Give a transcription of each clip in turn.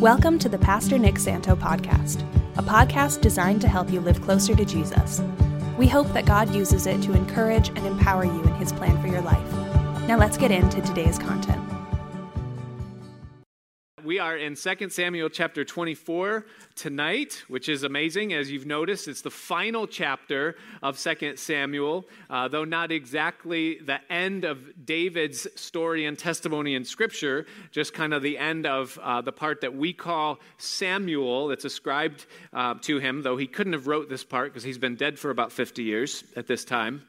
Welcome to the Pastor Nick Santo podcast, a podcast designed to help you live closer to Jesus. We hope that God uses it to encourage and empower you in his plan for your life. Now let's get into today's content. We are in 2 Samuel chapter 24 tonight, which is amazing. As you've noticed, it's the final chapter of 2 Samuel, uh, though not exactly the end of David's story and testimony in Scripture, just kind of the end of uh, the part that we call Samuel that's ascribed uh, to him, though he couldn't have wrote this part because he's been dead for about 50 years at this time.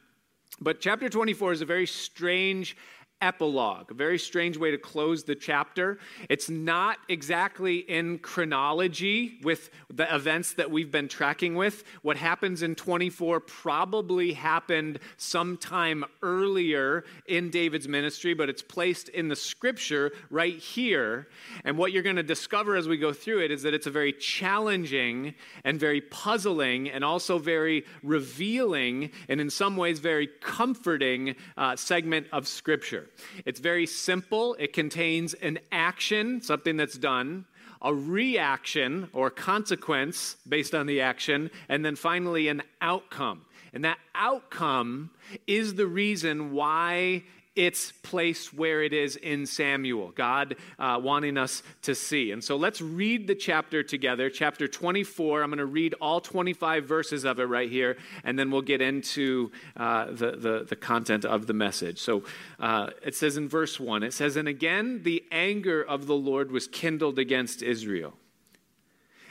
But chapter 24 is a very strange epilogue, a very strange way to close the chapter. It's not exactly in chronology with the events that we've been tracking with. What happens in 24 probably happened sometime earlier in David's ministry, but it's placed in the scripture right here. And what you're going to discover as we go through it is that it's a very challenging and very puzzling and also very revealing and in some ways very comforting uh, segment of scripture. It's very simple. It contains an action, something that's done, a reaction or consequence based on the action, and then finally an outcome. And that outcome is the reason why its place where it is in Samuel, God uh, wanting us to see. And so let's read the chapter together. Chapter 24, I'm going to read all 25 verses of it right here, and then we'll get into uh, the, the, the, content of the message. So uh, it says in verse 1, it says, And again the anger of the Lord was kindled against Israel.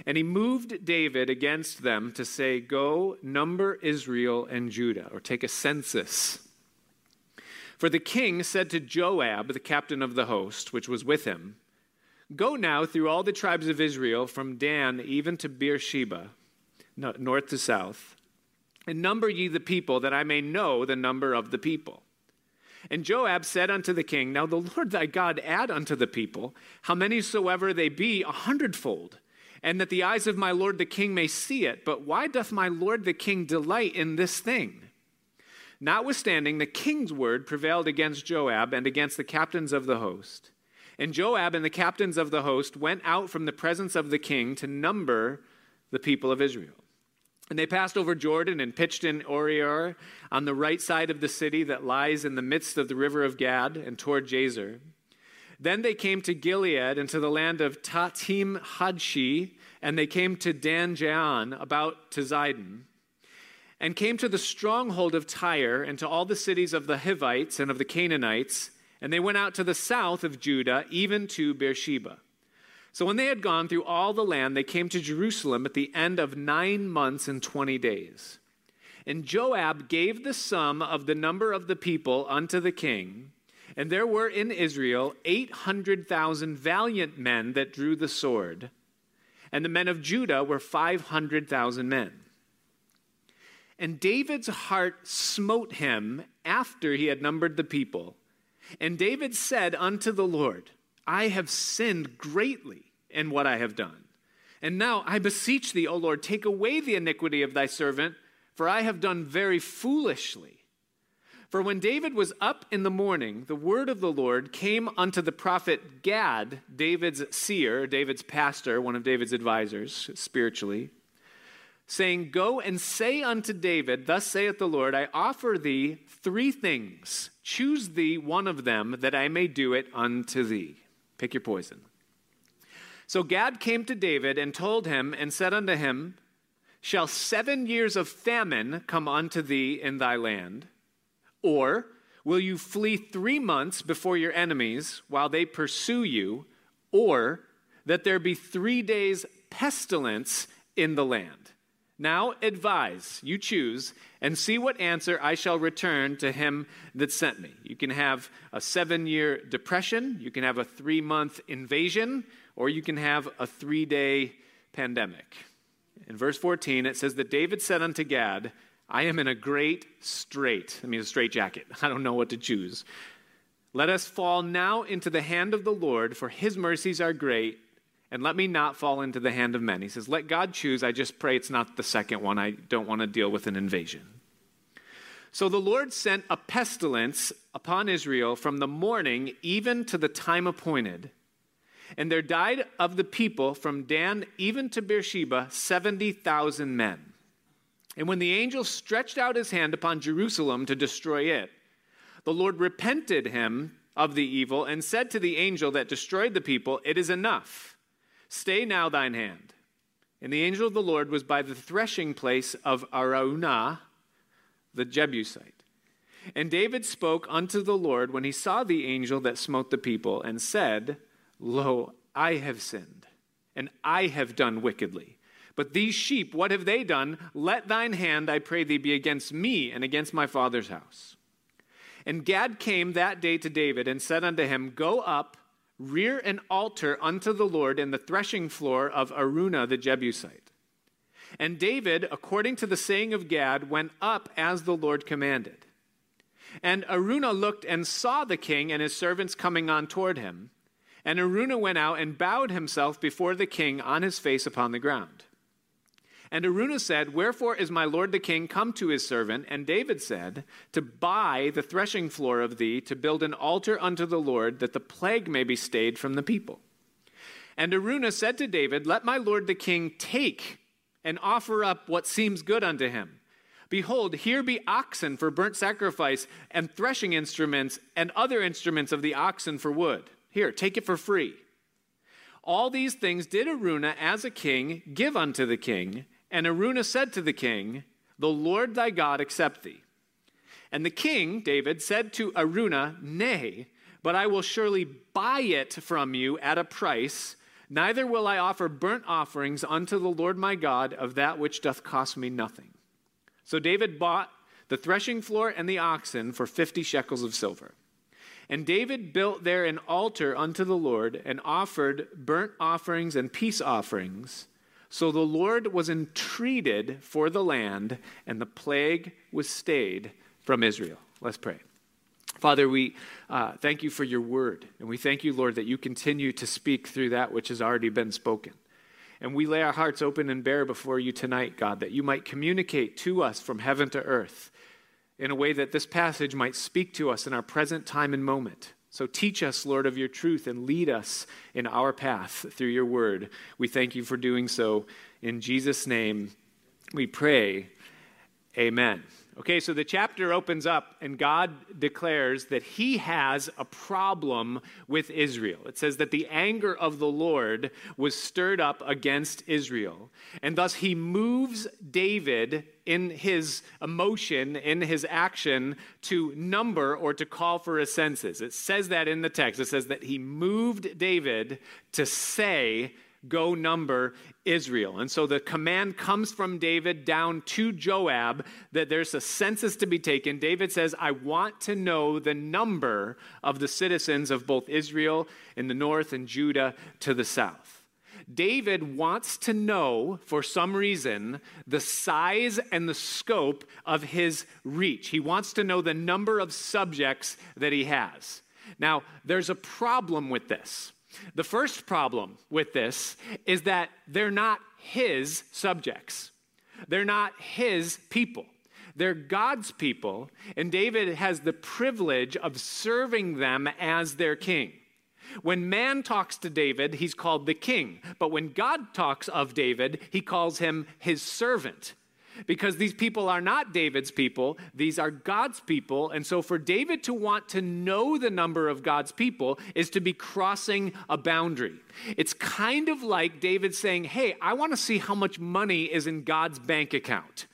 And he moved David against them to say, Go number Israel and Judah, or take a census. For the king said to Joab, the captain of the host, which was with him, Go now through all the tribes of Israel, from Dan even to Beersheba, north to south, and number ye the people, that I may know the number of the people. And Joab said unto the king, Now the Lord thy God add unto the people, how many soever they be, a hundredfold, and that the eyes of my lord the king may see it. But why doth my lord the king delight in this thing? Notwithstanding, the king's word prevailed against Joab and against the captains of the host. And Joab and the captains of the host went out from the presence of the king to number the people of Israel. And they passed over Jordan and pitched in Aroer on the right side of the city that lies in the midst of the river of Gad and toward Jazer. Then they came to Gilead and to the land of Tahtim Hadshi, and they came to Dan Jaan about to Zidon and came to the stronghold of Tyre and to all the cities of the Hivites and of the Canaanites, and they went out to the south of Judah, even to Beersheba. So when they had gone through all the land, they came to Jerusalem at the end of nine months and twenty days. And Joab gave the sum of the number of the people unto the king. And there were in Israel 800,000 valiant men that drew the sword. And the men of Judah were 500,000 men. And David's heart smote him after he had numbered the people. And David said unto the Lord, I have sinned greatly in what I have done. And now I beseech thee, O Lord, take away the iniquity of thy servant, for I have done very foolishly. For when David was up in the morning, the word of the Lord came unto the prophet Gad, David's seer, David's pastor, one of David's advisors spiritually saying, Go and say unto David, Thus saith the Lord, I offer thee three things. Choose thee one of them, that I may do it unto thee. Pick your poison. So Gad came to David and told him, and said unto him, Shall seven years of famine come unto thee in thy land? Or will you flee three months before your enemies while they pursue you? Or that there be three days' pestilence in the land? Now advise, you choose, and see what answer I shall return to him that sent me. You can have a seven year depression, you can have a three month invasion, or you can have a three day pandemic. In verse 14, it says that David said unto Gad, I am in a great strait. I mean, a straight jacket. I don't know what to choose. Let us fall now into the hand of the Lord, for his mercies are great and let me not fall into the hand of men. He says, Let God choose. I just pray it's not the second one. I don't want to deal with an invasion. So the Lord sent a pestilence upon Israel from the morning even to the time appointed. And there died of the people from Dan even to Beersheba 70,000 men. And when the angel stretched out his hand upon Jerusalem to destroy it, the Lord repented him of the evil and said to the angel that destroyed the people, It is enough. Stay now thine hand. And the angel of the Lord was by the threshing place of Araunah, the Jebusite. And David spoke unto the Lord when he saw the angel that smote the people, and said, Lo, I have sinned, and I have done wickedly. But these sheep, what have they done? Let thine hand, I pray thee, be against me and against my father's house. And Gad came that day to David and said unto him, Go up, rear an altar unto the Lord in the threshing floor of Araunah the Jebusite. And David, according to the saying of Gad, went up as the Lord commanded. And Araunah looked and saw the king and his servants coming on toward him. And Araunah went out and bowed himself before the king on his face upon the ground. And Araunah said, Wherefore is my lord the king come to his servant? And David said, To buy the threshing floor of thee, to build an altar unto the Lord, that the plague may be stayed from the people. And Araunah said to David, Let my lord the king take and offer up what seems good unto him. Behold, here be oxen for burnt sacrifice, and threshing instruments, and other instruments of the oxen for wood. Here, take it for free. All these things did Araunah as a king give unto the king, and Araunah said to the king, The Lord thy God accept thee. And the king, David, said to Araunah, Nay, but I will surely buy it from you at a price. Neither will I offer burnt offerings unto the Lord my God of that which doth cost me nothing. So David bought the threshing floor and the oxen for fifty shekels of silver. And David built there an altar unto the Lord and offered burnt offerings and peace offerings. So the Lord was entreated for the land, and the plague was stayed from Israel. Let's pray. Father, we uh, thank you for your word, and we thank you, Lord, that you continue to speak through that which has already been spoken. And we lay our hearts open and bare before you tonight, God, that you might communicate to us from heaven to earth in a way that this passage might speak to us in our present time and moment. So teach us, Lord, of your truth and lead us in our path through your word. We thank you for doing so. In Jesus' name, we pray. Amen. Okay, so the chapter opens up and God declares that he has a problem with Israel. It says that the anger of the Lord was stirred up against Israel. And thus he moves David in his emotion, in his action, to number or to call for a census. It says that in the text. It says that he moved David to say, go number Israel. And so the command comes from David down to Joab that there's a census to be taken. David says, I want to know the number of the citizens of both Israel in the north and Judah to the south. David wants to know, for some reason, the size and the scope of his reach. He wants to know the number of subjects that he has. Now, there's a problem with this. The first problem with this is that they're not his subjects, they're not his people. They're God's people, and David has the privilege of serving them as their king. When man talks to David, he's called the king. But when God talks of David, he calls him his servant because these people are not David's people, these are God's people. And so for David to want to know the number of God's people is to be crossing a boundary. It's kind of like David saying, Hey, I want to see how much money is in God's bank account.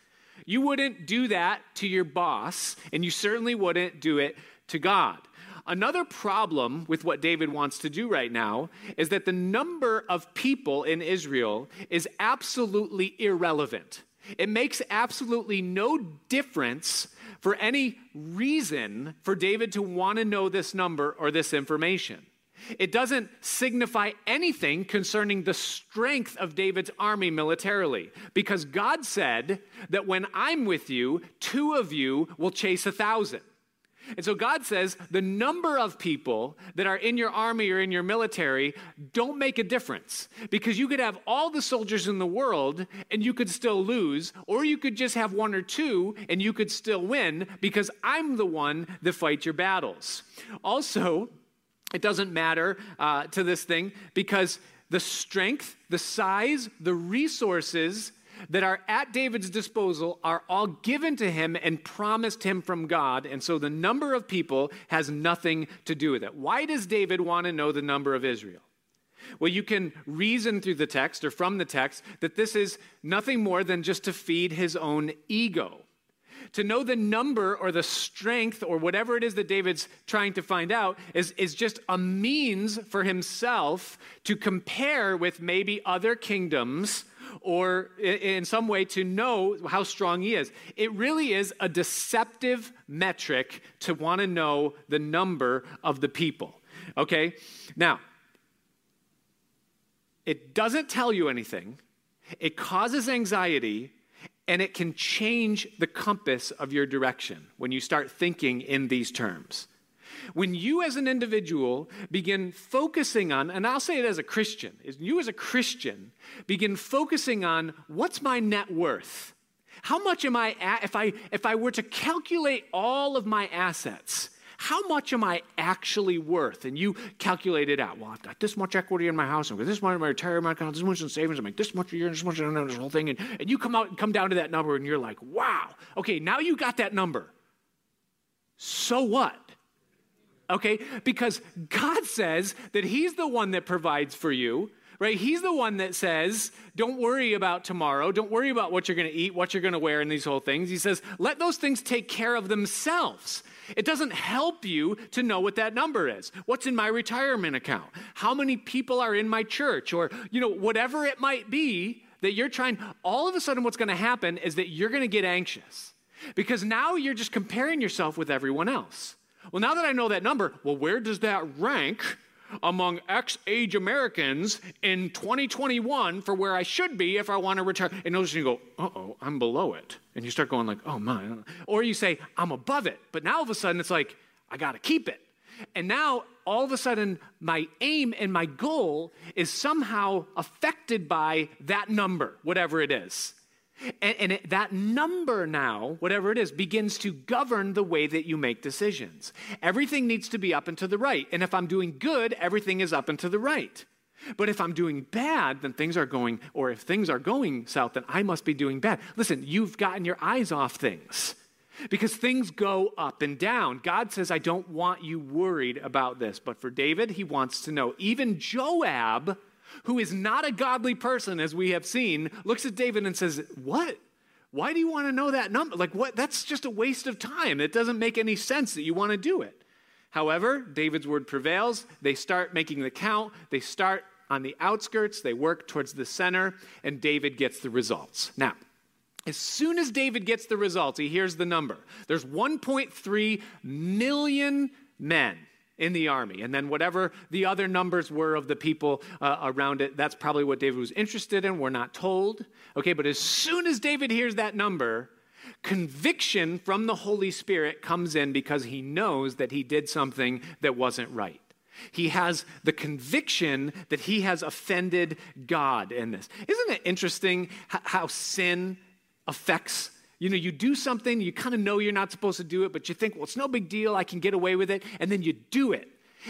You wouldn't do that to your boss, and you certainly wouldn't do it to God. Another problem with what David wants to do right now is that the number of people in Israel is absolutely irrelevant. It makes absolutely no difference for any reason for David to want to know this number or this information. It doesn't signify anything concerning the strength of David's army militarily, because God said that when I'm with you, two of you will chase a thousand. And so God says the number of people that are in your army or in your military don't make a difference because you could have all the soldiers in the world and you could still lose, or you could just have one or two and you could still win because I'm the one that fights your battles. Also, It doesn't matter uh, to this thing because the strength, the size, the resources that are at David's disposal are all given to him and promised him from God. And so the number of people has nothing to do with it. Why does David want to know the number of Israel? Well, you can reason through the text or from the text that this is nothing more than just to feed his own ego. To know the number or the strength or whatever it is that David's trying to find out is, is just a means for himself to compare with maybe other kingdoms or in some way to know how strong he is. It really is a deceptive metric to want to know the number of the people. Okay? Now, it doesn't tell you anything, it causes anxiety, and it can change the compass of your direction when you start thinking in these terms. When you, as an individual, begin focusing on, and I'll say it as a Christian, is you as a Christian begin focusing on what's my net worth? How much am I at, if I if I were to calculate all of my assets? How much am I actually worth? And you calculate it out. Well, I've got this much equity in my house, I've got this much in my retirement account, this much in savings, I make this much a year, this much in this whole thing. And, and you come out and come down to that number, and you're like, wow, okay, now you got that number. So what? Okay, because God says that He's the one that provides for you right? He's the one that says, don't worry about tomorrow. Don't worry about what you're going to eat, what you're going to wear, and these whole things. He says, let those things take care of themselves. It doesn't help you to know what that number is. What's in my retirement account? How many people are in my church? Or, you know, whatever it might be that you're trying, all of a sudden, what's going to happen is that you're going to get anxious because now you're just comparing yourself with everyone else. Well, now that I know that number, well, where does that rank among X age Americans in 2021 for where I should be if I want to retire. And notice you go, uh oh, I'm below it. And you start going like, oh my. Or you say, I'm above it. But now all of a sudden it's like, I got to keep it. And now all of a sudden my aim and my goal is somehow affected by that number, whatever it is. And, and it, that number now, whatever it is, begins to govern the way that you make decisions. Everything needs to be up and to the right. And if I'm doing good, everything is up and to the right. But if I'm doing bad, then things are going, or if things are going south, then I must be doing bad. Listen, you've gotten your eyes off things because things go up and down. God says, I don't want you worried about this. But for David, he wants to know. Even Joab who is not a godly person, as we have seen, looks at David and says, What? Why do you want to know that number? Like, what? That's just a waste of time. It doesn't make any sense that you want to do it. However, David's word prevails. They start making the count. They start on the outskirts. They work towards the center, and David gets the results. Now, as soon as David gets the results, he hears the number. There's 1.3 million men in the army. And then whatever the other numbers were of the people uh, around it, that's probably what David was interested in. We're not told. Okay, but as soon as David hears that number, conviction from the Holy Spirit comes in because he knows that he did something that wasn't right. He has the conviction that he has offended God in this. Isn't it interesting how sin affects you know, you do something, you kind of know you're not supposed to do it, but you think, well, it's no big deal, I can get away with it, and then you do it.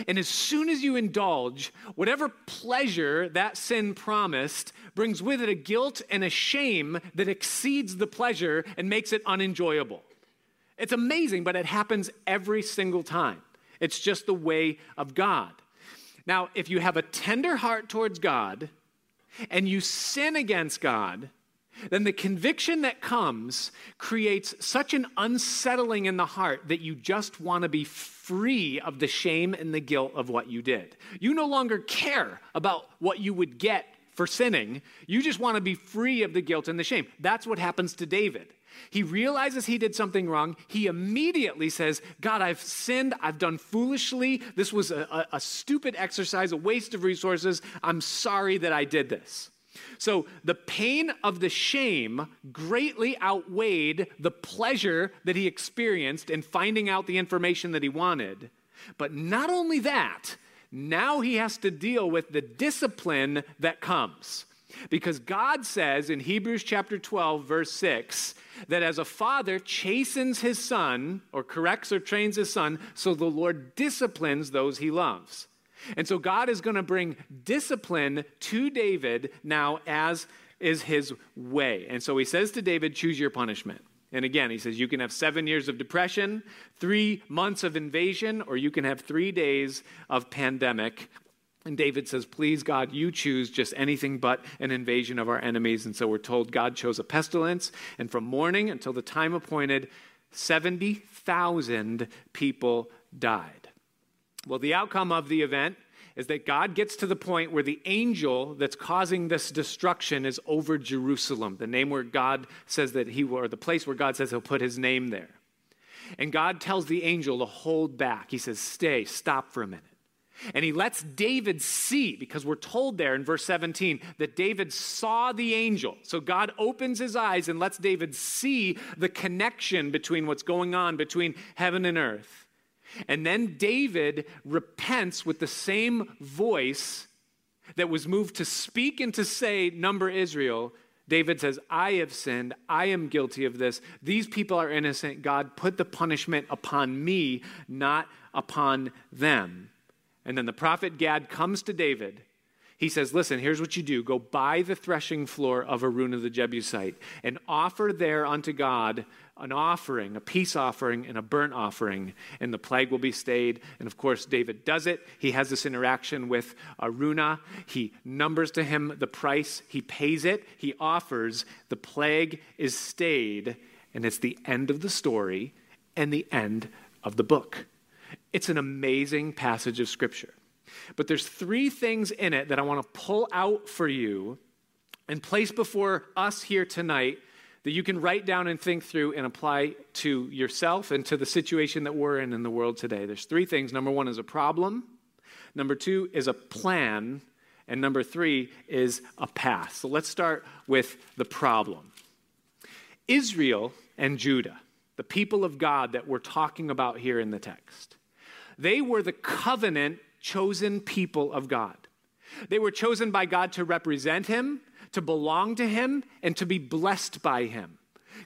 And as soon as you indulge, whatever pleasure that sin promised brings with it a guilt and a shame that exceeds the pleasure and makes it unenjoyable. It's amazing, but it happens every single time. It's just the way of God. Now, if you have a tender heart towards God and you sin against God, then the conviction that comes creates such an unsettling in the heart that you just want to be free of the shame and the guilt of what you did. You no longer care about what you would get for sinning. You just want to be free of the guilt and the shame. That's what happens to David. He realizes he did something wrong. He immediately says, God, I've sinned. I've done foolishly. This was a, a, a stupid exercise, a waste of resources. I'm sorry that I did this. So the pain of the shame greatly outweighed the pleasure that he experienced in finding out the information that he wanted. But not only that, now he has to deal with the discipline that comes. Because God says in Hebrews chapter 12, verse 6, that as a father chastens his son, or corrects or trains his son, so the Lord disciplines those he loves. And so God is going to bring discipline to David now as is his way. And so he says to David, choose your punishment. And again, he says you can have seven years of depression, three months of invasion, or you can have three days of pandemic. And David says, Please, God, you choose just anything but an invasion of our enemies. And so we're told God chose a pestilence, and from morning until the time appointed, 70,000 people died. Well, the outcome of the event is that God gets to the point where the angel that's causing this destruction is over Jerusalem, the name where God says that he will, or the place where God says he'll put his name there. And God tells the angel to hold back. He says, Stay, stop for a minute. And he lets David see, because we're told there in verse 17 that David saw the angel. So God opens his eyes and lets David see the connection between what's going on between heaven and earth. And then David repents with the same voice that was moved to speak and to say, Number Israel. David says, I have sinned. I am guilty of this. These people are innocent. God, put the punishment upon me, not upon them. And then the prophet Gad comes to David. He says, Listen, here's what you do go buy the threshing floor of Araunah the Jebusite and offer there unto God an offering, a peace offering, and a burnt offering, and the plague will be stayed. And of course, David does it. He has this interaction with Araunah. He numbers to him the price, he pays it, he offers. The plague is stayed, and it's the end of the story and the end of the book. It's an amazing passage of Scripture. But there's three things in it that I want to pull out for you and place before us here tonight that you can write down and think through and apply to yourself and to the situation that we're in in the world today. There's three things. Number one is a problem, number two is a plan, and number three is a path. So let's start with the problem. Israel and Judah, the people of God that we're talking about here in the text, they were the covenant chosen people of God. They were chosen by God to represent Him to belong to him, and to be blessed by him.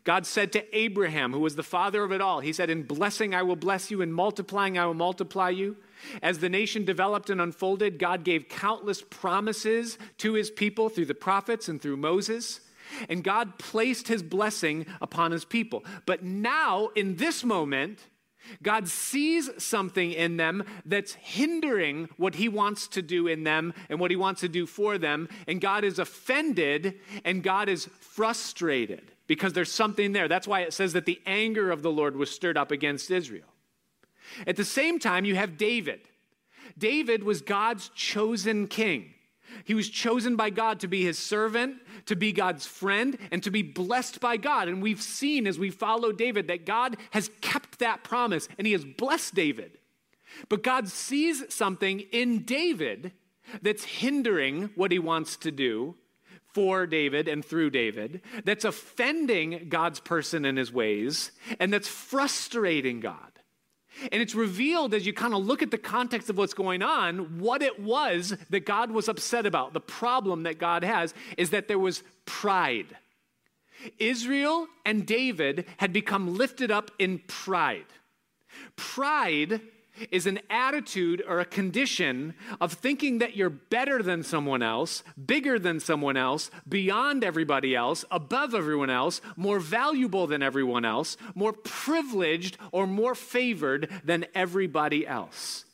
God said to Abraham, who was the father of it all, He said, In blessing I will bless you, in multiplying I will multiply you. As the nation developed and unfolded, God gave countless promises to His people through the prophets and through Moses. And God placed His blessing upon His people. But now, in this moment, God sees something in them that's hindering what he wants to do in them and what he wants to do for them. And God is offended and God is frustrated because there's something there. That's why it says that the anger of the Lord was stirred up against Israel. At the same time, you have David. David was God's chosen king. He was chosen by God to be his servant, to be God's friend, and to be blessed by God. And we've seen as we follow David that God has kept that promise and he has blessed David. But God sees something in David that's hindering what he wants to do for David and through David, that's offending God's person and his ways, and that's frustrating God. And it's revealed as you kind of look at the context of what's going on, what it was that God was upset about. The problem that God has is that there was pride. Israel and David had become lifted up in pride. Pride is an attitude or a condition of thinking that you're better than someone else, bigger than someone else, beyond everybody else, above everyone else, more valuable than everyone else, more privileged or more favored than everybody else.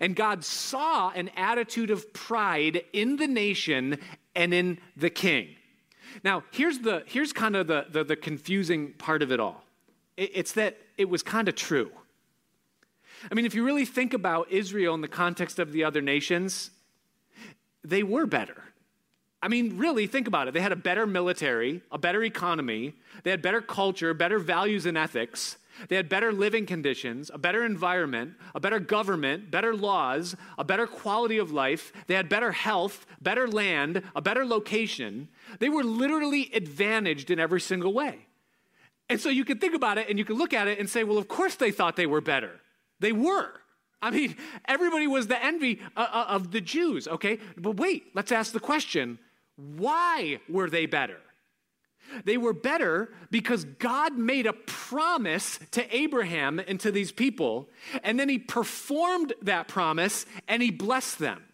And God saw an attitude of pride in the nation and in the king. Now, here's, the, here's kind of the, the, the confusing part of it all it's that it was kind of true. I mean, if you really think about Israel in the context of the other nations, they were better. I mean, really, think about it. They had a better military, a better economy, they had better culture, better values and ethics. They had better living conditions, a better environment, a better government, better laws, a better quality of life. They had better health, better land, a better location. They were literally advantaged in every single way. And so you can think about it and you can look at it and say, well, of course they thought they were better. They were. I mean, everybody was the envy uh, uh, of the Jews, okay? But wait, let's ask the question why were they better? They were better because God made a promise to Abraham and to these people, and then he performed that promise and he blessed them.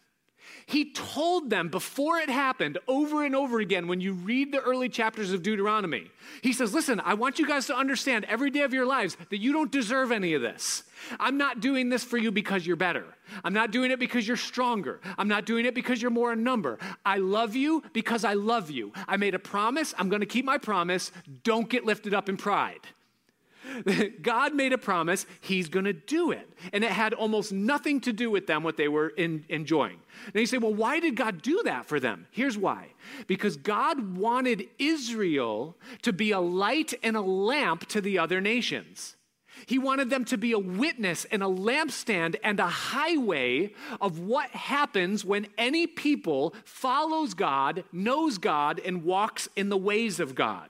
He told them before it happened over and over again when you read the early chapters of Deuteronomy. He says, Listen, I want you guys to understand every day of your lives that you don't deserve any of this. I'm not doing this for you because you're better. I'm not doing it because you're stronger. I'm not doing it because you're more in number. I love you because I love you. I made a promise. I'm going to keep my promise. Don't get lifted up in pride. God made a promise, He's going to do it. And it had almost nothing to do with them, what they were in, enjoying. And you say, well, why did God do that for them? Here's why because God wanted Israel to be a light and a lamp to the other nations. He wanted them to be a witness and a lampstand and a highway of what happens when any people follows God, knows God, and walks in the ways of God.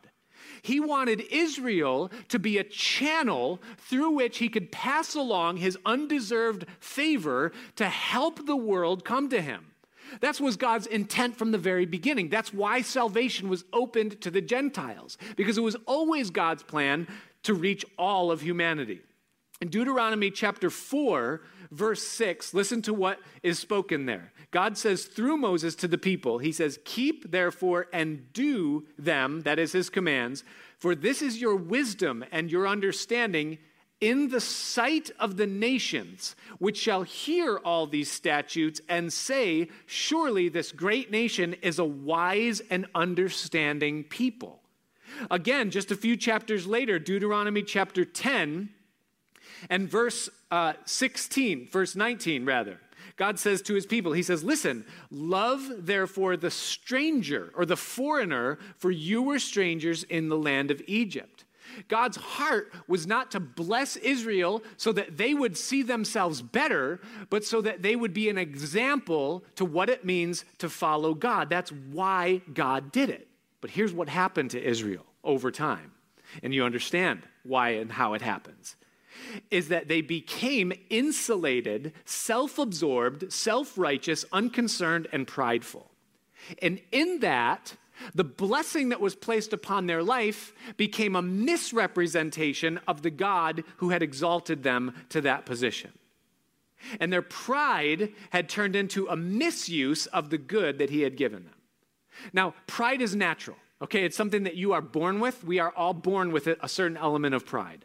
He wanted Israel to be a channel through which he could pass along his undeserved favor to help the world come to him. That was God's intent from the very beginning. That's why salvation was opened to the Gentiles, because it was always God's plan to reach all of humanity. In Deuteronomy chapter 4, verse 6, listen to what is spoken there. God says through Moses to the people, He says, Keep therefore and do them, that is His commands, for this is your wisdom and your understanding in the sight of the nations, which shall hear all these statutes and say, Surely this great nation is a wise and understanding people. Again, just a few chapters later, Deuteronomy chapter 10 and verse uh, 16, verse 19, rather. God says to his people, He says, Listen, love therefore the stranger or the foreigner, for you were strangers in the land of Egypt. God's heart was not to bless Israel so that they would see themselves better, but so that they would be an example to what it means to follow God. That's why God did it. But here's what happened to Israel over time, and you understand why and how it happens is that they became insulated, self absorbed, self righteous, unconcerned, and prideful. And in that, the blessing that was placed upon their life became a misrepresentation of the God who had exalted them to that position. And their pride had turned into a misuse of the good that he had given them. Now, pride is natural, okay? It's something that you are born with. We are all born with a certain element of pride.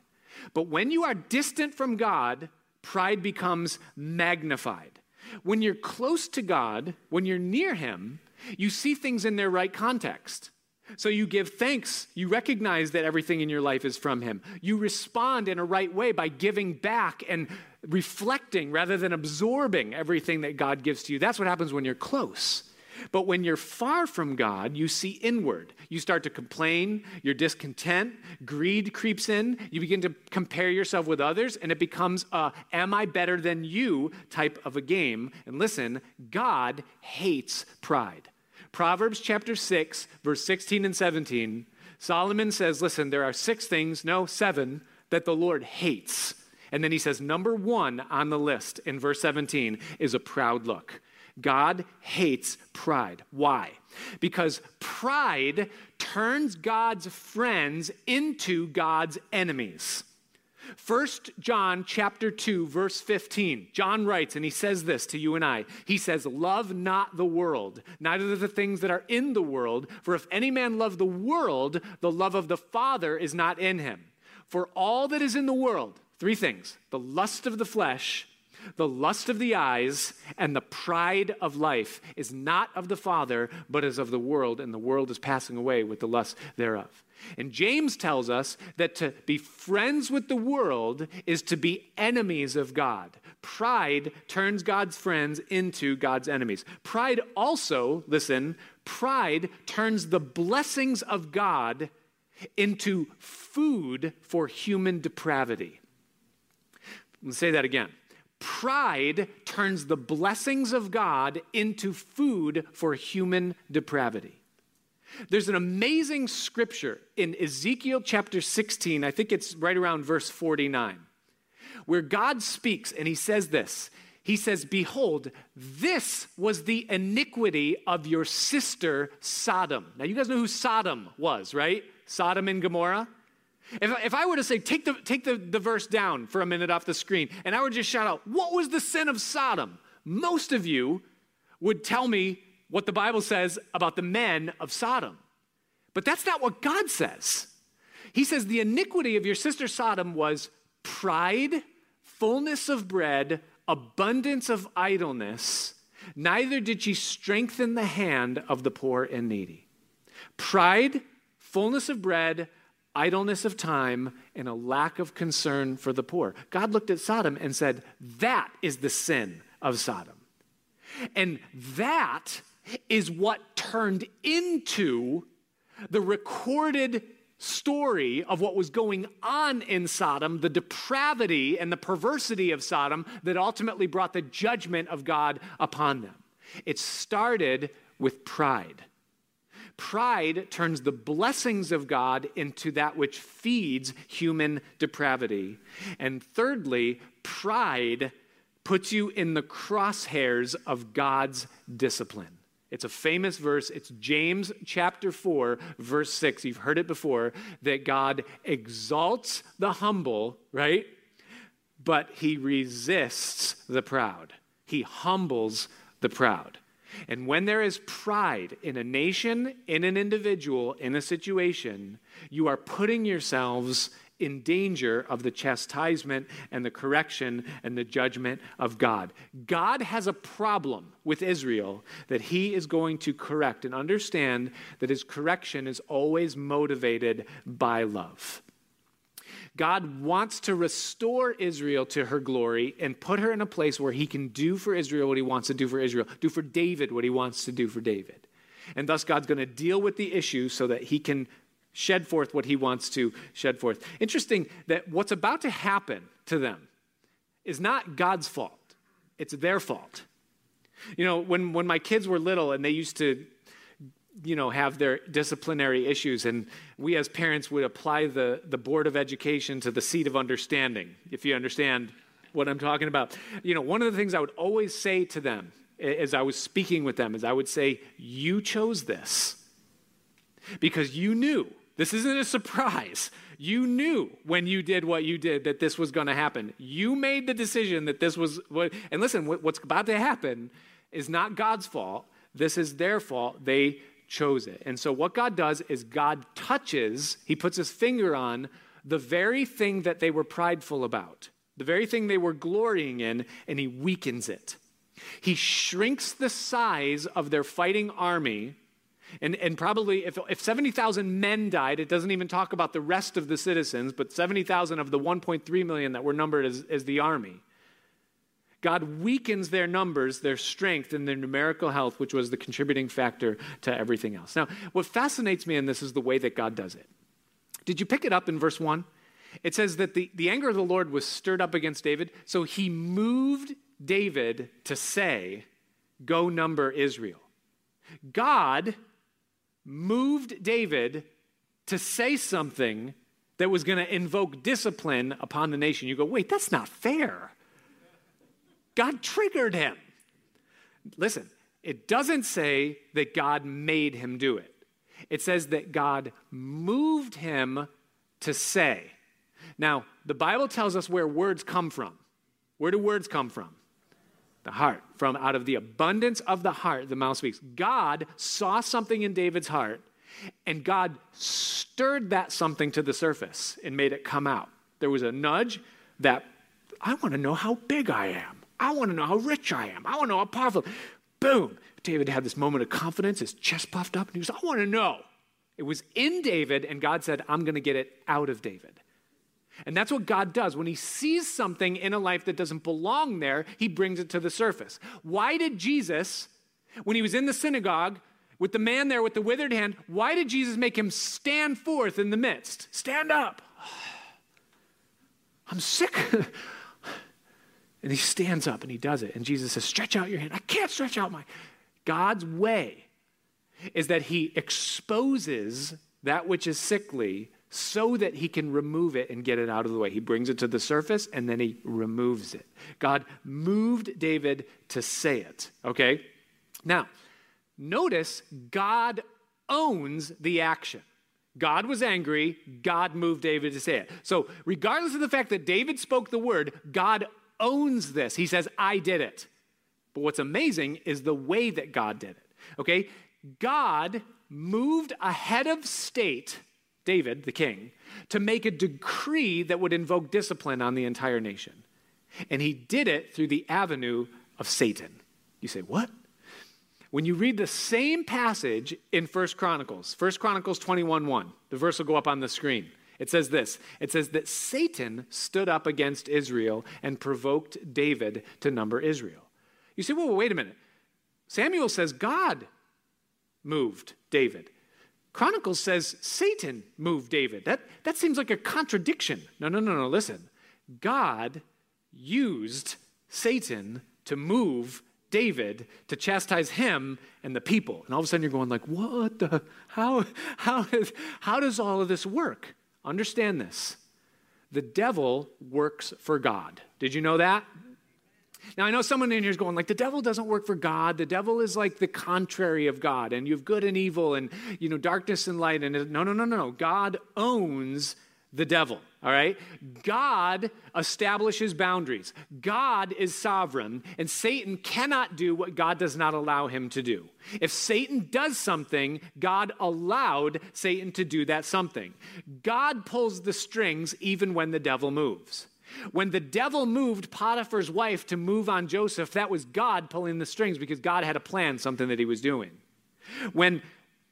But when you are distant from God, pride becomes magnified. When you're close to God, when you're near Him, you see things in their right context. So you give thanks. You recognize that everything in your life is from Him. You respond in a right way by giving back and reflecting rather than absorbing everything that God gives to you. That's what happens when you're close. But when you're far from God, you see inward. You start to complain, you're discontent, greed creeps in, you begin to compare yourself with others, and it becomes a am I better than you type of a game. And listen, God hates pride. Proverbs chapter 6, verse 16 and 17, Solomon says, Listen, there are six things, no, seven, that the Lord hates. And then he says, Number one on the list in verse 17 is a proud look. God hates pride. Why? Because pride turns God's friends into God's enemies. 1 John chapter 2 verse 15. John writes and he says this to you and I. He says, "Love not the world, neither the things that are in the world, for if any man love the world, the love of the Father is not in him. For all that is in the world, three things: the lust of the flesh, the lust of the eyes and the pride of life is not of the Father, but is of the world, and the world is passing away with the lust thereof. And James tells us that to be friends with the world is to be enemies of God. Pride turns God's friends into God's enemies. Pride also, listen, pride turns the blessings of God into food for human depravity. Let me say that again. Pride turns the blessings of God into food for human depravity. There's an amazing scripture in Ezekiel chapter 16, I think it's right around verse 49, where God speaks and he says this he says, Behold, this was the iniquity of your sister Sodom. Now, you guys know who Sodom was, right? Sodom and Gomorrah. If, if I were to say, take, the, take the, the verse down for a minute off the screen, and I would just shout out, What was the sin of Sodom? Most of you would tell me what the Bible says about the men of Sodom. But that's not what God says. He says, The iniquity of your sister Sodom was pride, fullness of bread, abundance of idleness. Neither did she strengthen the hand of the poor and needy. Pride, fullness of bread, idleness of time, and a lack of concern for the poor. God looked at Sodom and said, That is the sin of Sodom. And that is what turned into the recorded story of what was going on in Sodom, the depravity and the perversity of Sodom that ultimately brought the judgment of God upon them. It started with pride. Pride turns the blessings of God into that which feeds human depravity. And thirdly, pride puts you in the crosshairs of God's discipline. It's a famous verse. It's James chapter 4, verse 6. You've heard it before that God exalts the humble, right? But he resists the proud. He humbles the proud. And when there is pride in a nation, in an individual, in a situation, you are putting yourselves in danger of the chastisement and the correction and the judgment of God. God has a problem with Israel that he is going to correct and understand that his correction is always motivated by love. God wants to restore Israel to her glory and put her in a place where he can do for Israel what he wants to do for Israel, do for David what he wants to do for David. And thus, God's going to deal with the issue so that he can shed forth what he wants to shed forth. Interesting that what's about to happen to them is not God's fault, it's their fault. You know, when, when my kids were little and they used to, you know, have their disciplinary issues, and we as parents would apply the, the Board of Education to the seat of understanding, if you understand what I'm talking about. You know, one of the things I would always say to them as I was speaking with them is I would say, You chose this because you knew this isn't a surprise. You knew when you did what you did that this was going to happen. You made the decision that this was what, and listen, what's about to happen is not God's fault. This is their fault. They chose it. And so what God does is God touches, He puts His finger on the very thing that they were prideful about, the very thing they were glorying in, and He weakens it. He shrinks the size of their fighting army and, and probably if, if 70,000 men died, it doesn't even talk about the rest of the citizens, but 70,000 of the 1.3 million that were numbered as, as the army. God weakens their numbers, their strength, and their numerical health, which was the contributing factor to everything else. Now, what fascinates me in this is the way that God does it. Did you pick it up in verse 1? It says that the, the anger of the Lord was stirred up against David, so he moved David to say, Go number Israel. God moved David to say something that was going to invoke discipline upon the nation. You go, wait, that's not fair. God triggered him. Listen, it doesn't say that God made him do it, it says that God moved him to say. Now, the Bible tells us where words come from. Where do words come from? The heart. From out of the abundance of the heart, the mouth speaks. God saw something in David's heart, and God stirred that something to the surface and made it come out. There was a nudge that I want to know how big I am. I want to know how rich I am. I want to know how powerful. Boom. David had this moment of confidence, his chest puffed up, and he was, I want to know. It was in David, and God said, I'm going to get it out of David. And that's what God does. When He sees something in a life that doesn't belong there, He brings it to the surface. Why did Jesus, when He was in the synagogue with the man there with the withered hand, why did Jesus make him stand forth in the midst? Stand up. I'm sick. and he stands up and he does it. And Jesus says, Stretch out your hand. I can't stretch out my. God's way is that he exposes that which is sickly so that he can remove it and get it out of the way. He brings it to the surface and then he removes it. God moved David to say it, okay? Now, notice God owns the action. God was angry, God moved David to say it. So, regardless of the fact that David spoke the word, God owns this. He says, I did it. But what's amazing is the way that God did it. Okay? God moved ahead of state, David, the king, to make a decree that would invoke discipline on the entire nation. And he did it through the avenue of Satan. You say, what? When you read the same passage in First Chronicles, First Chronicles 21 1, the verse will go up on the screen. It says this It says that Satan stood up against Israel and provoked David to number Israel. You say, well, wait a minute. Samuel says God moved David. Chronicles says Satan moved David. That, that seems like a contradiction. No, no, no, no. Listen. God used Satan to move David to chastise him and the people. And all of a sudden you're going like, what the, how, how, is, how does all of this work? Understand this. The devil works for God. Did you know that? Now, I know someone in here is going, like, the devil doesn't work for God. The devil is like the contrary of God, and you have good and evil, and, you know, darkness and light. And no, no, no, no, no. God owns the devil, all right? God establishes boundaries. God is sovereign, and Satan cannot do what God does not allow him to do. If Satan does something, God allowed Satan to do that something. God pulls the strings even when the devil moves. When the devil moved Potiphar's wife to move on Joseph, that was God pulling the strings because God had a plan, something that he was doing. When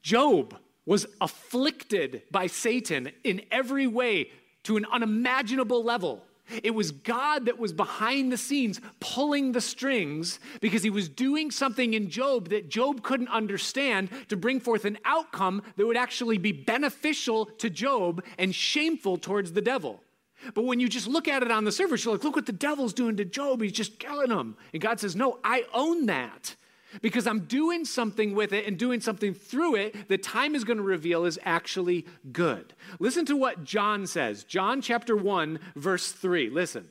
Job was afflicted by Satan in every way to an unimaginable level, it was God that was behind the scenes pulling the strings because he was doing something in Job that Job couldn't understand to bring forth an outcome that would actually be beneficial to Job and shameful towards the devil. But when you just look at it on the surface, you're like, look what the devil's doing to Job. He's just killing him. And God says, no, I own that because I'm doing something with it and doing something through it that time is going to reveal is actually good. Listen to what John says. John chapter 1, verse 3. Listen.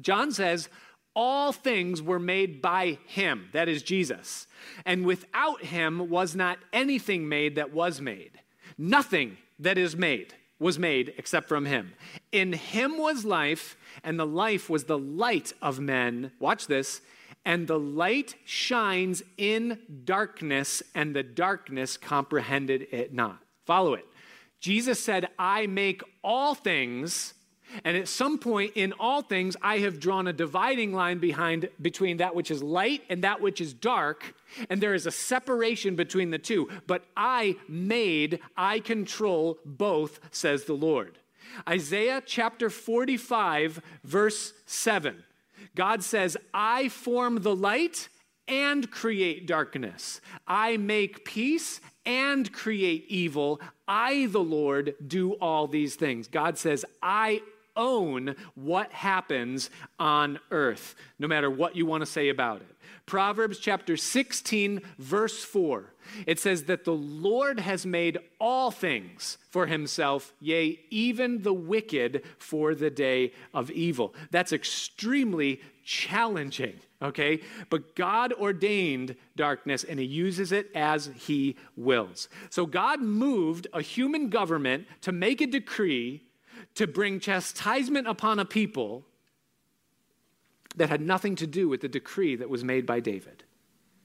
John says, all things were made by him, that is Jesus. And without him was not anything made that was made. Nothing that is made was made except from him. In him was life, and the life was the light of men. Watch this. And the light shines in darkness, and the darkness comprehended it not. Follow it. Jesus said, I make all things and at some point in all things, I have drawn a dividing line behind between that which is light and that which is dark, and there is a separation between the two. But I made, I control both, says the Lord. Isaiah chapter 45, verse 7. God says, I form the light and create darkness. I make peace and create evil. I, the Lord, do all these things. God says, I own what happens on earth, no matter what you want to say about it. Proverbs chapter 16, verse 4. It says that the Lord has made all things for himself, yea, even the wicked for the day of evil. That's extremely challenging, okay? But God ordained darkness and he uses it as he wills. So God moved a human government to make a decree to bring chastisement upon a people that had nothing to do with the decree that was made by David.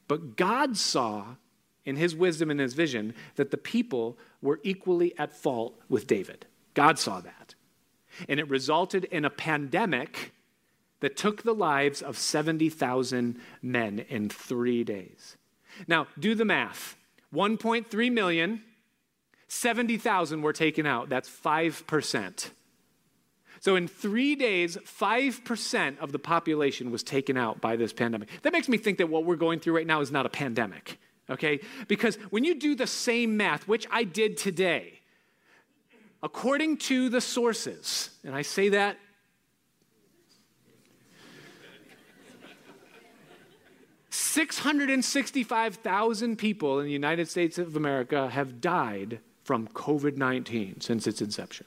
But God saw in his wisdom and his vision that the people were equally at fault with David. God saw that. And it resulted in a pandemic that took the lives of 70,000 men in three days. Now, do the math 1.3 million, 70,000 were taken out. That's 5%. So, in three days, 5% of the population was taken out by this pandemic. That makes me think that what we're going through right now is not a pandemic, okay? Because when you do the same math, which I did today, according to the sources, and I say that Six hundred and sixty-five thousand people in the United States of America have died from COVID 19 since its inception.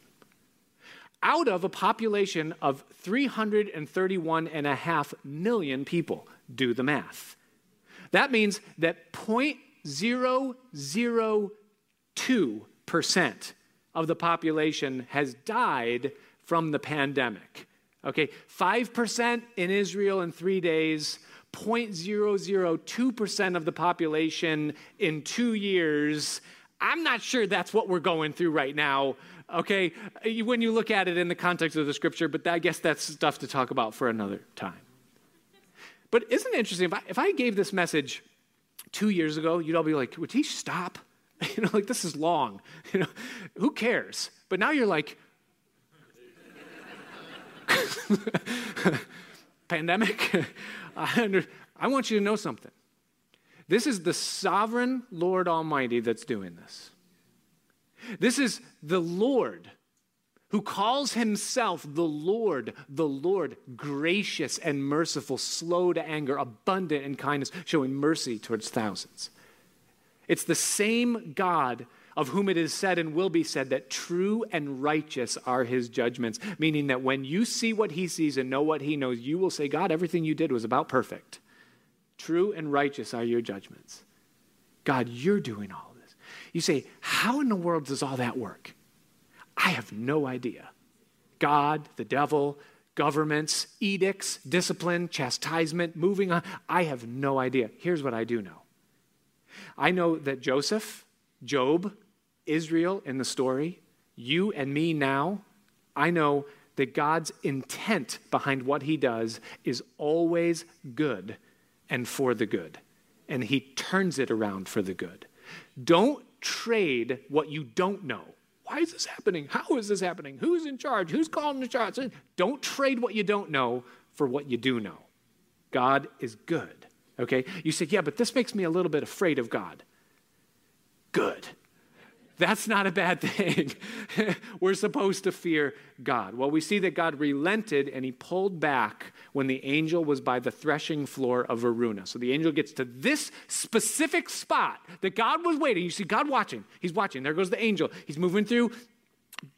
Out of a population of 331.5 million people. Do the math. That means that 0.002% of the population has died from the pandemic. Okay, 5% in Israel in three days, 0.002% of the population in two years. I'm not sure that's what we're going through right now, okay, when you look at it in the context of the scripture, but I guess that's stuff to talk about for another time. But isn't it interesting? If I, if I gave this message two years ago, you'd all be like, would he stop? You know, like this is long. You know, who cares? But now you're like, pandemic. I, I want you to know something. This is the sovereign Lord Almighty that's doing this. This is the Lord who calls himself the Lord, the Lord, gracious and merciful, slow to anger, abundant in kindness, showing mercy towards thousands. It's the same God of whom it is said and will be said that true and righteous are his judgments, meaning that when you see what he sees and know what he knows, you will say, God, everything you did was about perfect. True and righteous are your judgments. God, you're doing all this. You say, How in the world does all that work? I have no idea. God, the devil, governments, edicts, discipline, chastisement, moving on. I have no idea. Here's what I do know I know that Joseph, Job, Israel in the story, you and me now, I know that God's intent behind what he does is always good and for the good. And he turns it around for the good. Don't trade what you don't know. Why is this happening? How is this happening? Who's in charge? Who's calling the shots? Don't trade what you don't know for what you do know. God is good. Okay? You say, yeah, but this makes me a little bit afraid of God. Good. That's not a bad thing. We're supposed to fear God. Well, we see that God relented and he pulled back when the angel was by the threshing floor of Araunah. So the angel gets to this specific spot that God was waiting. You see God watching. He's watching. There goes the angel. He's moving through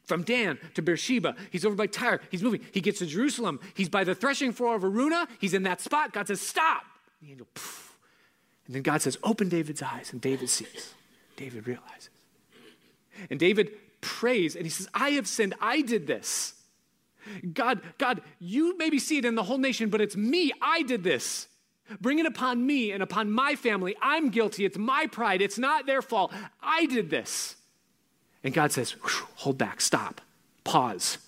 from Dan to Beersheba. He's over by Tyre. He's moving. He gets to Jerusalem. He's by the threshing floor of Araunah. He's in that spot. God says, Stop. The angel. And then God says, Open David's eyes. And David sees. David realizes. And David prays and he says, I have sinned. I did this. God, God, you maybe see it in the whole nation, but it's me. I did this. Bring it upon me and upon my family. I'm guilty. It's my pride. It's not their fault. I did this. And God says, hold back, stop, pause.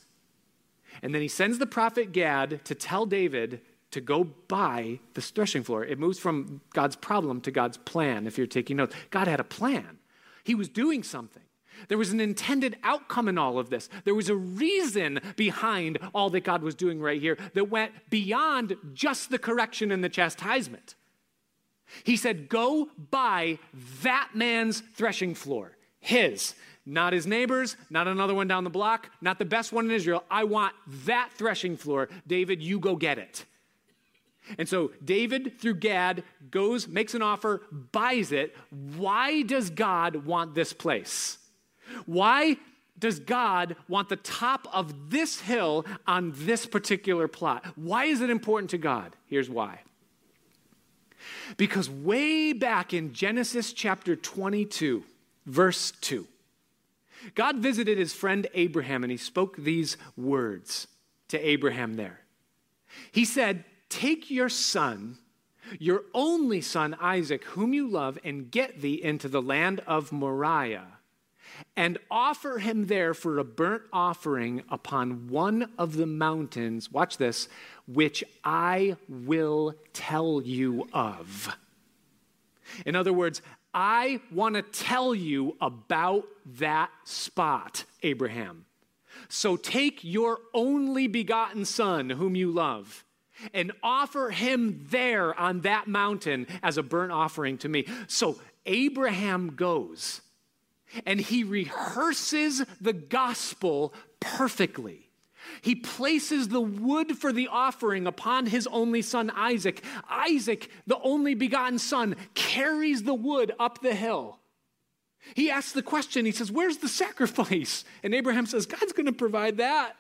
And then he sends the prophet Gad to tell David to go by the threshing floor. It moves from God's problem to God's plan, if you're taking notes. God had a plan, He was doing something. There was an intended outcome in all of this. There was a reason behind all that God was doing right here that went beyond just the correction and the chastisement. He said, Go buy that man's threshing floor, his, not his neighbor's, not another one down the block, not the best one in Israel. I want that threshing floor. David, you go get it. And so David, through Gad, goes, makes an offer, buys it. Why does God want this place? Why does God want the top of this hill on this particular plot? Why is it important to God? Here's why. Because way back in Genesis chapter 22, verse 2, God visited his friend Abraham and he spoke these words to Abraham there. He said, Take your son, your only son Isaac, whom you love, and get thee into the land of Moriah and offer him there for a burnt offering upon one of the mountains, watch this, which I will tell you of. In other words, I want to tell you about that spot, Abraham. So take your only begotten son, whom you love, and offer him there on that mountain as a burnt offering to me. So Abraham goes and he rehearses the gospel perfectly. He places the wood for the offering upon his only son Isaac. Isaac, the only begotten son, carries the wood up the hill. He asks the question, he says, Where's the sacrifice? And Abraham says, God's going to provide that.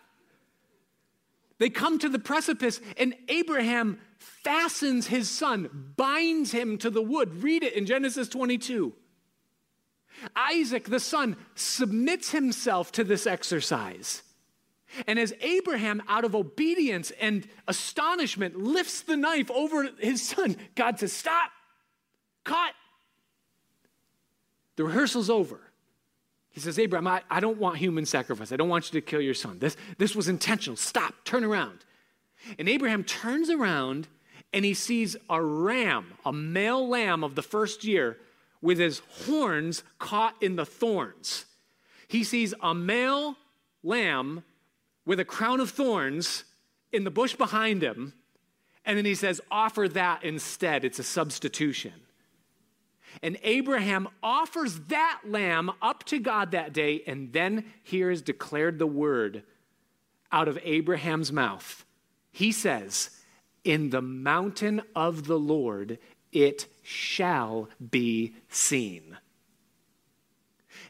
They come to the precipice, and Abraham fastens his son, binds him to the wood. Read it in Genesis 22. Isaac, the son, submits himself to this exercise. And as Abraham, out of obedience and astonishment, lifts the knife over his son, God says, Stop, cut. The rehearsal's over. He says, Abraham, I, I don't want human sacrifice. I don't want you to kill your son. This, this was intentional. Stop, turn around. And Abraham turns around and he sees a ram, a male lamb of the first year, with his horns caught in the thorns. He sees a male lamb with a crown of thorns in the bush behind him, and then he says, Offer that instead. It's a substitution. And Abraham offers that lamb up to God that day, and then here is declared the word out of Abraham's mouth. He says, In the mountain of the Lord it shall be seen.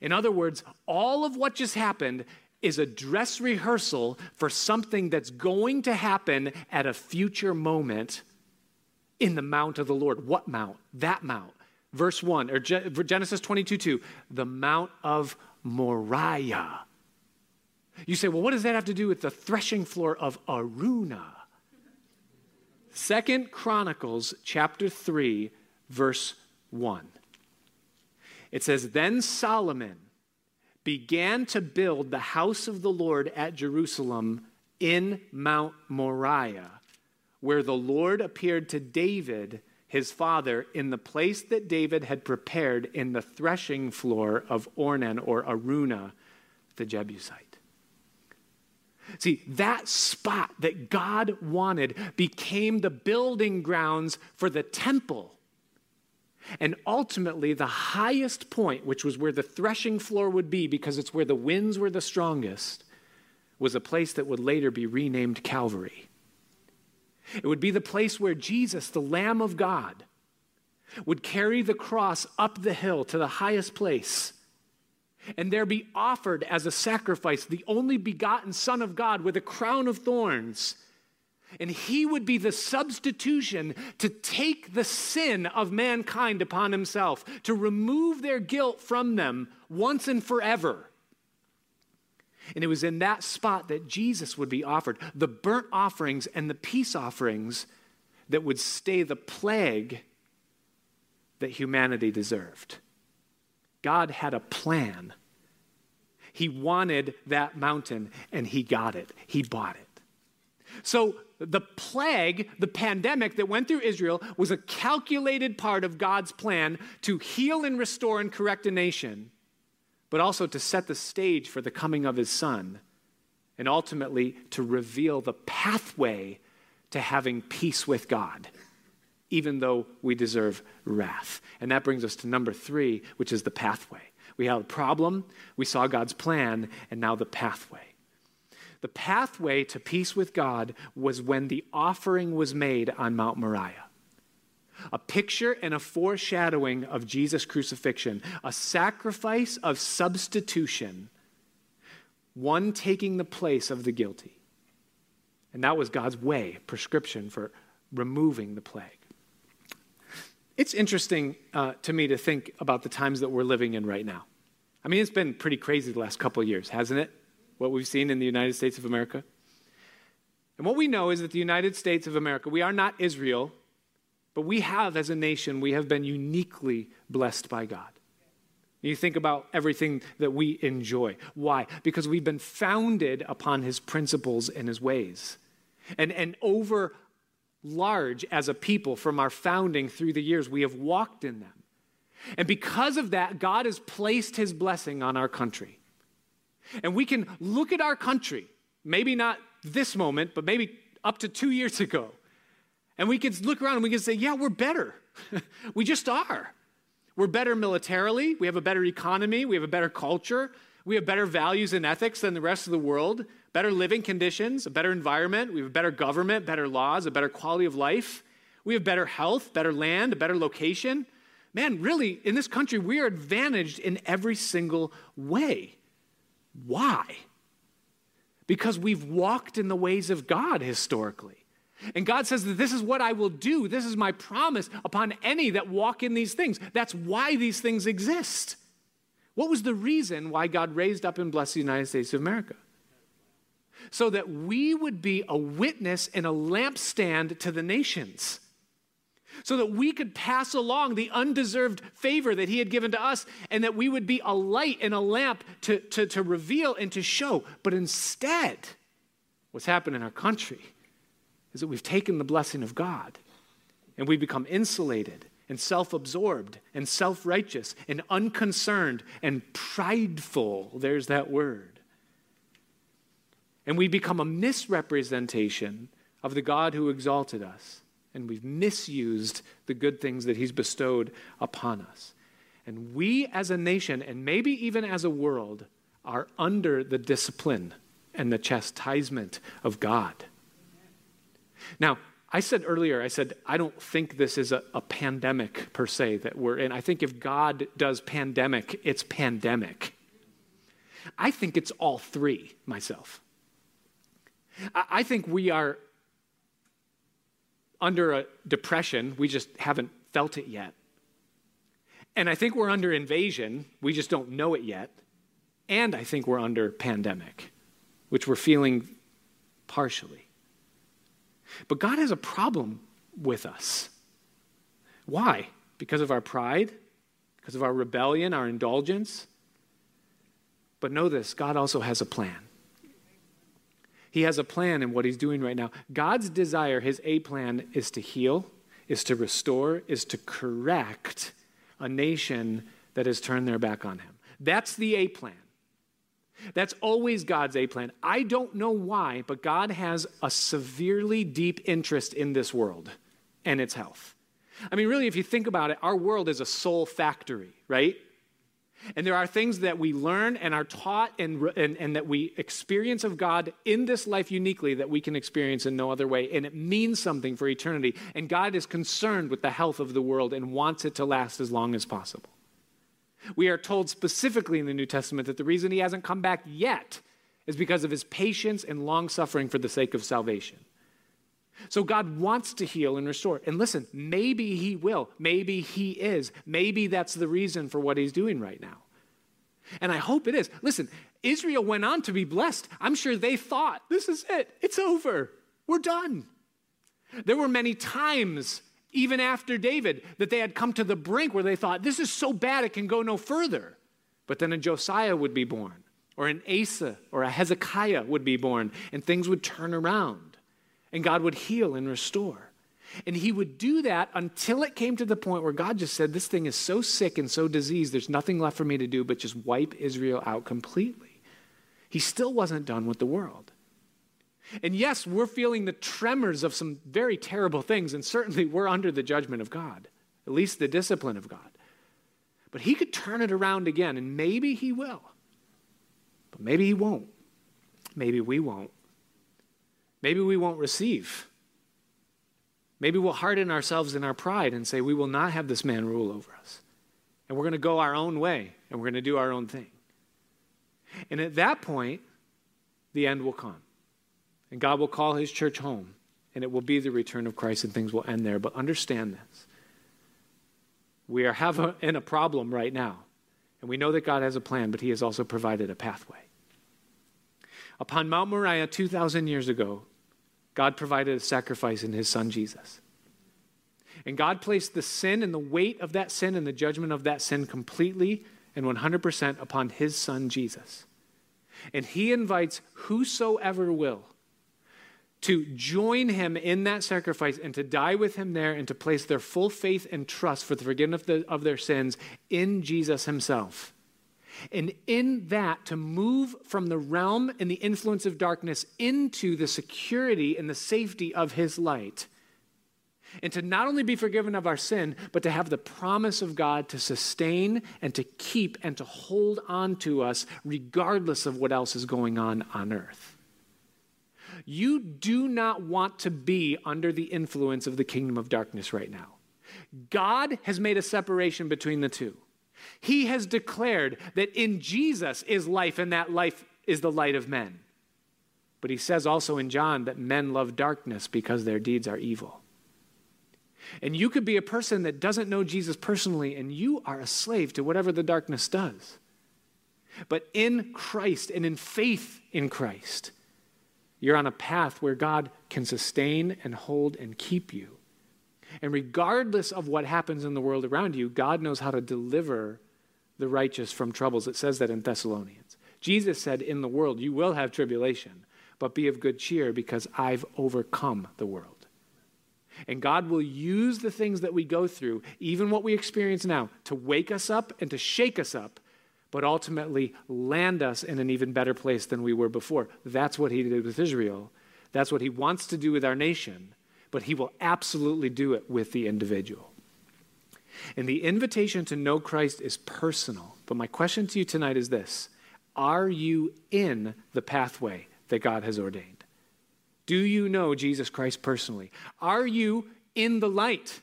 In other words, all of what just happened is a dress rehearsal for something that's going to happen at a future moment in the mount of the Lord. What mount? That mount verse 1, or Genesis 22 2, the Mount of Moriah. You say, well, what does that have to do with the threshing floor of Araunah? Second Chronicles chapter 3, verse 1. It says, Then Solomon began to build the house of the Lord at Jerusalem in Mount Moriah, where the Lord appeared to David his father in the place that David had prepared in the threshing floor of Ornan or Araunah the Jebusite. See, that spot that God wanted became the building grounds for the temple. And ultimately, the highest point, which was where the threshing floor would be because it's where the winds were the strongest, was a place that would later be renamed Calvary. It would be the place where Jesus, the Lamb of God, would carry the cross up the hill to the highest place and there be offered as a sacrifice the only begotten Son of God with a crown of thorns. And he would be the substitution to take the sin of mankind upon himself, to remove their guilt from them once and forever. And it was in that spot that Jesus would be offered the burnt offerings and the peace offerings that would stay the plague that humanity deserved. God had a plan. He wanted that mountain and he got it. He bought it. So, the plague, the pandemic that went through Israel, was a calculated part of God's plan to heal and restore and correct a nation but also to set the stage for the coming of his son, and ultimately to reveal the pathway to having peace with God, even though we deserve wrath. And that brings us to number three, which is the pathway. We had a problem, we saw God's plan, and now the pathway. The pathway to peace with God was when the offering was made on Mount Moriah a picture and a foreshadowing of Jesus' crucifixion, a sacrifice of substitution, one taking the place of the guilty. And that was God's way, prescription for removing the plague. It's interesting uh, to me to think about the times that we're living in right now. I mean, it's been pretty crazy the last couple of years, hasn't it? What we've seen in the United States of America. And what we know is that the United States of America, we are not Israel, but we have, as a nation, we have been uniquely blessed by God. You think about everything that we enjoy. Why? Because we've been founded upon his principles and his ways. And, and over large as a people from our founding through the years, we have walked in them. And because of that, God has placed his blessing on our country. And we can look at our country, maybe not this moment, but maybe up to two years ago, and we can look around and we can say, yeah, we're better. we just are. We're better militarily. We have a better economy. We have a better culture. We have better values and ethics than the rest of the world, better living conditions, a better environment. We have a better government, better laws, a better quality of life. We have better health, better land, a better location. man, really, in this country, we are advantaged in every single way. Why? Because we've walked in the ways of God historically. And God says that this is what I will do. This is my promise upon any that walk in these things. That's why these things exist. What was the reason why God raised up and blessed the United States of America? So that we would be a witness and a lampstand to the nations so that we could pass along the undeserved favor that He had given to us, and that we would be a light and a lamp to, to, to reveal and to show. But instead, what's happened in our country is that we've taken the blessing of God and we've become insulated and self absorbed and self righteous and unconcerned and prideful. There's that word. And we become a misrepresentation of the God who exalted us and we've misused the good things that He's bestowed upon us. And we as a nation, and maybe even as a world, are under the discipline and the chastisement of God. Now, I said earlier, I said, I don't think this is a, a, pandemic per se that we're in. I think if God does pandemic, it's pandemic. I think it's all three myself. I, think we are under a depression, we just haven't felt it yet. And I think we're under invasion, we just don't know it yet. And I think we're under pandemic, which we're feeling partially. But God has a problem with us. Why? Because of our pride, because of our rebellion, our indulgence. But know this God also has a plan. He has a plan in what he's doing right now. God's desire, his A plan, is to heal, is to restore, is to correct a nation that has turned their back on him. That's the A plan. That's always God's A plan. I don't know why, but God has a severely deep interest in this world and its health. I mean, really, if you think about it, our world is a soul factory, right? And there are things that we learn and are taught and, and, and, that we experience of God in this life uniquely that we can experience in no other way. And it means something for eternity. And God is concerned with the health of the world and wants it to last as long as possible. We are told specifically in the New Testament that the reason he hasn't come back yet is because of his patience and long suffering for the sake of salvation. So God wants to heal and restore. And listen, maybe He will. Maybe He is. Maybe that's the reason for what He's doing right now. And I hope it is. Listen, Israel went on to be blessed. I'm sure they thought, this is it. It's over. We're done. There were many times, even after David, that they had come to the brink where they thought, this is so bad it can go no further. But then a Josiah would be born, or an Asa, or a Hezekiah would be born, and things would turn around and God would heal and restore. And he would do that until it came to the point where God just said, This thing is so sick and so diseased, there's nothing left for me to do but just wipe Israel out completely. He still wasn't done with the world. And yes, we're feeling the tremors of some very terrible things, and certainly we're under the judgment of God, at least the discipline of God. But he could turn it around again, and maybe he will. But maybe he won't. Maybe we won't. Maybe we won't receive. Maybe we'll harden ourselves in our pride and say, we will not have this man rule over us. And we're going to go our own way and we're going to do our own thing. And at that point, the end will come. And God will call his church home. And it will be the return of Christ and things will end there. But understand this. We are in a problem right now. And we know that God has a plan, but he has also provided a pathway. Upon Mount Moriah 2,000 years ago, God provided a sacrifice in his son Jesus. And God placed the sin and the weight of that sin and the judgment of that sin completely and 100% upon his son Jesus. And he invites whosoever will to join him in that sacrifice and to die with him there and to place their full faith and trust for the forgiveness of, the, of their sins in Jesus himself. And in that, to move from the realm and the influence of darkness into the security and the safety of his light. And to not only be forgiven of our sin, but to have the promise of God to sustain and to keep and to hold on to us regardless of what else is going on on earth. You do not want to be under the influence of the kingdom of darkness right now. God has made a separation between the two. He has declared that in Jesus is life, and that life is the light of men. But he says also in John that men love darkness because their deeds are evil. And you could be a person that doesn't know Jesus personally, and you are a slave to whatever the darkness does. But in Christ and in faith in Christ, you're on a path where God can sustain and hold and keep you. And regardless of what happens in the world around you, God knows how to deliver the righteous from troubles. It says that in Thessalonians. Jesus said, In the world you will have tribulation, but be of good cheer because I've overcome the world. And God will use the things that we go through, even what we experience now, to wake us up and to shake us up, but ultimately land us in an even better place than we were before. That's what He did with Israel. That's what He wants to do with our nation, but He will absolutely do it with the individual. And the invitation to know Christ is personal. But my question to you tonight is this Are you in the pathway that God has ordained? Do you know Jesus Christ personally? Are you in the light?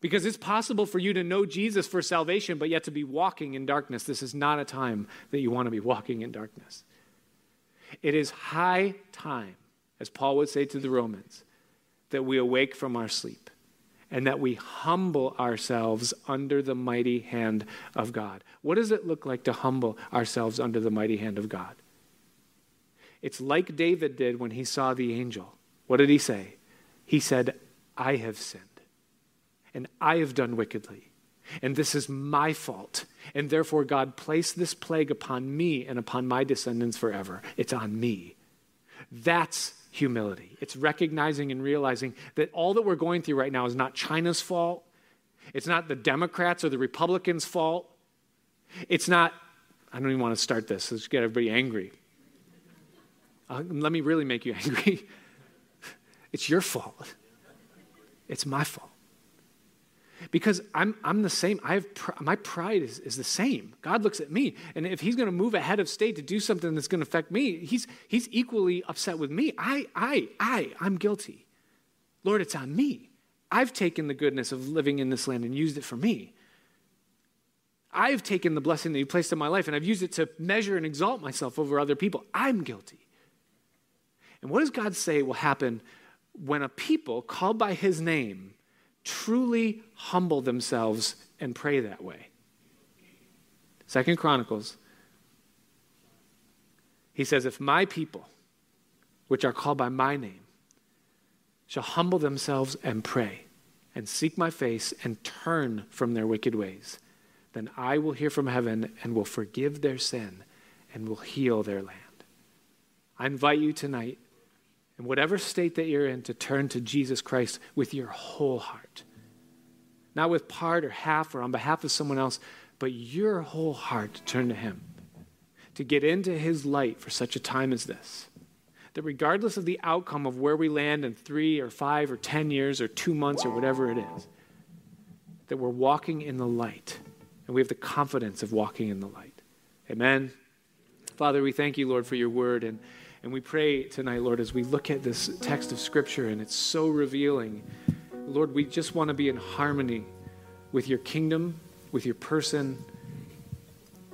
Because it's possible for you to know Jesus for salvation, but yet to be walking in darkness. This is not a time that you want to be walking in darkness. It is high time, as Paul would say to the Romans, that we awake from our sleep and that we humble ourselves under the mighty hand of God. What does it look like to humble ourselves under the mighty hand of God? It's like David did when he saw the angel. What did he say? He said, I have sinned, and I have done wickedly, and this is my fault. And therefore, God placed this plague upon me and upon my descendants forever. It's on me. That's humility. It's recognizing and realizing that all that we're going through right now is not China's fault. It's not the Democrats or the Republicans' fault. It's not, I don't even want to start this, let's get everybody angry. Uh, let me really make you angry. it's your fault. It's my fault. Because I'm, I'm the same. I have pr- my pride is, is the same. God looks at me, and if He's going to move ahead of state to do something that's going to affect me, He's, he's equally upset with me. I, I, I, I'm guilty. Lord, it's on me. I've taken the goodness of living in this land and used it for me. I've taken the blessing that you placed in my life and I've used it to measure and exalt myself over other people. I'm guilty. And what does God say will happen when a people called by his name truly humble themselves and pray that way? Second Chronicles. He says, If my people, which are called by my name, shall humble themselves and pray and seek my face and turn from their wicked ways, then I will hear from heaven and will forgive their sin and will heal their land. I invite you tonight in whatever state that you're in, to turn to Jesus Christ with your whole heart. Not with part or half or on behalf of someone else, but your whole heart to turn to Him. To get into His light for such a time as this. That regardless of the outcome of where we land in three or five or ten years or two months or whatever it is, that we're walking in the light and we have the confidence of walking in the light. Amen. Father, we thank you, Lord, for your word and and we pray tonight, Lord, as we look at this text of Scripture and it's so revealing, Lord, we just want to be in harmony with your kingdom, with your person,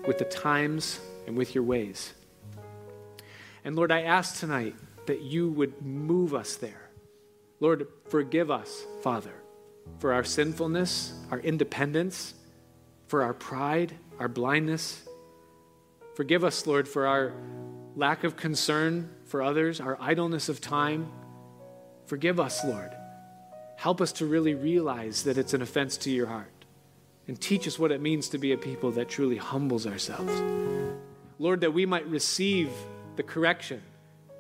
with the times, and with your ways. And Lord, I ask tonight that you would move us there. Lord, forgive us, Father, for our sinfulness, our independence, for our pride, our blindness. Forgive us, Lord, for our lack of concern for others, our idleness of time. Forgive us, Lord. Help us to really realize that it's an offense to your heart. And teach us what it means to be a people that truly humbles ourselves. Lord, that we might receive the correction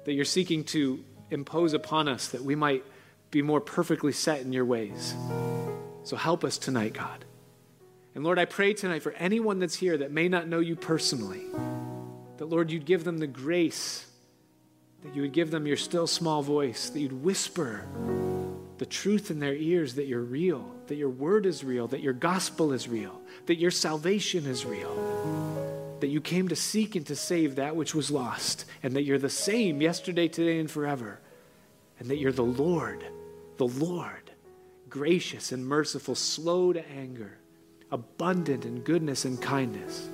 that you're seeking to impose upon us, that we might be more perfectly set in your ways. So help us tonight, God. And Lord, I pray tonight for anyone that's here that may not know you personally that, Lord, you'd give them the grace, that you would give them your still small voice, that you'd whisper the truth in their ears that you're real, that your word is real, that your gospel is real, that your salvation is real, that you came to seek and to save that which was lost, and that you're the same yesterday, today, and forever, and that you're the Lord, the Lord, gracious and merciful, slow to anger, abundant in goodness and kindness,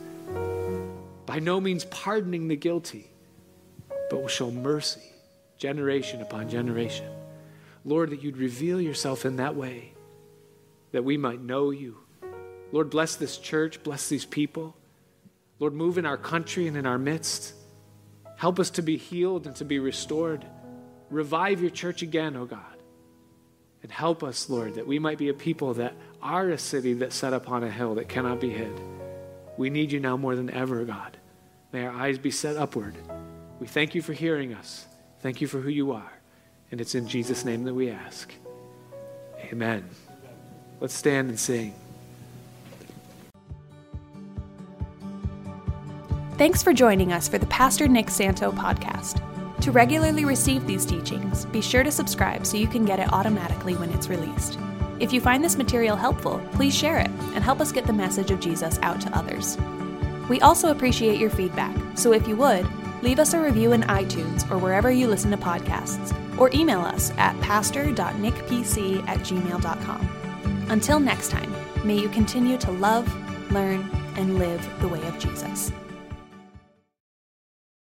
by no means pardoning the guilty, but will show mercy generation upon generation. Lord, that you'd reveal yourself in that way, that we might know you. Lord, bless this church, bless these people. Lord, move in our country and in our midst. Help us to be healed and to be restored. Revive your church again, O oh God. And help us, Lord, that we might be a people that are a city that's set upon a hill that cannot be hid. We need you now more than ever, God. May our eyes be set upward. We thank you for hearing us. Thank you for who you are. And it's in Jesus' name that we ask. Amen. Let's stand and sing. Thanks for joining us for the Pastor Nick Santo podcast. To regularly receive these teachings, be sure to subscribe so you can get it automatically when it's released. If you find this material helpful, please share it and help us get the message of Jesus out to others. We also appreciate your feedback, so if you would, leave us a review in iTunes or wherever you listen to podcasts, or email us at pastor.nickpc at gmail.com. Until next time, may you continue to love, learn, and live the way of Jesus.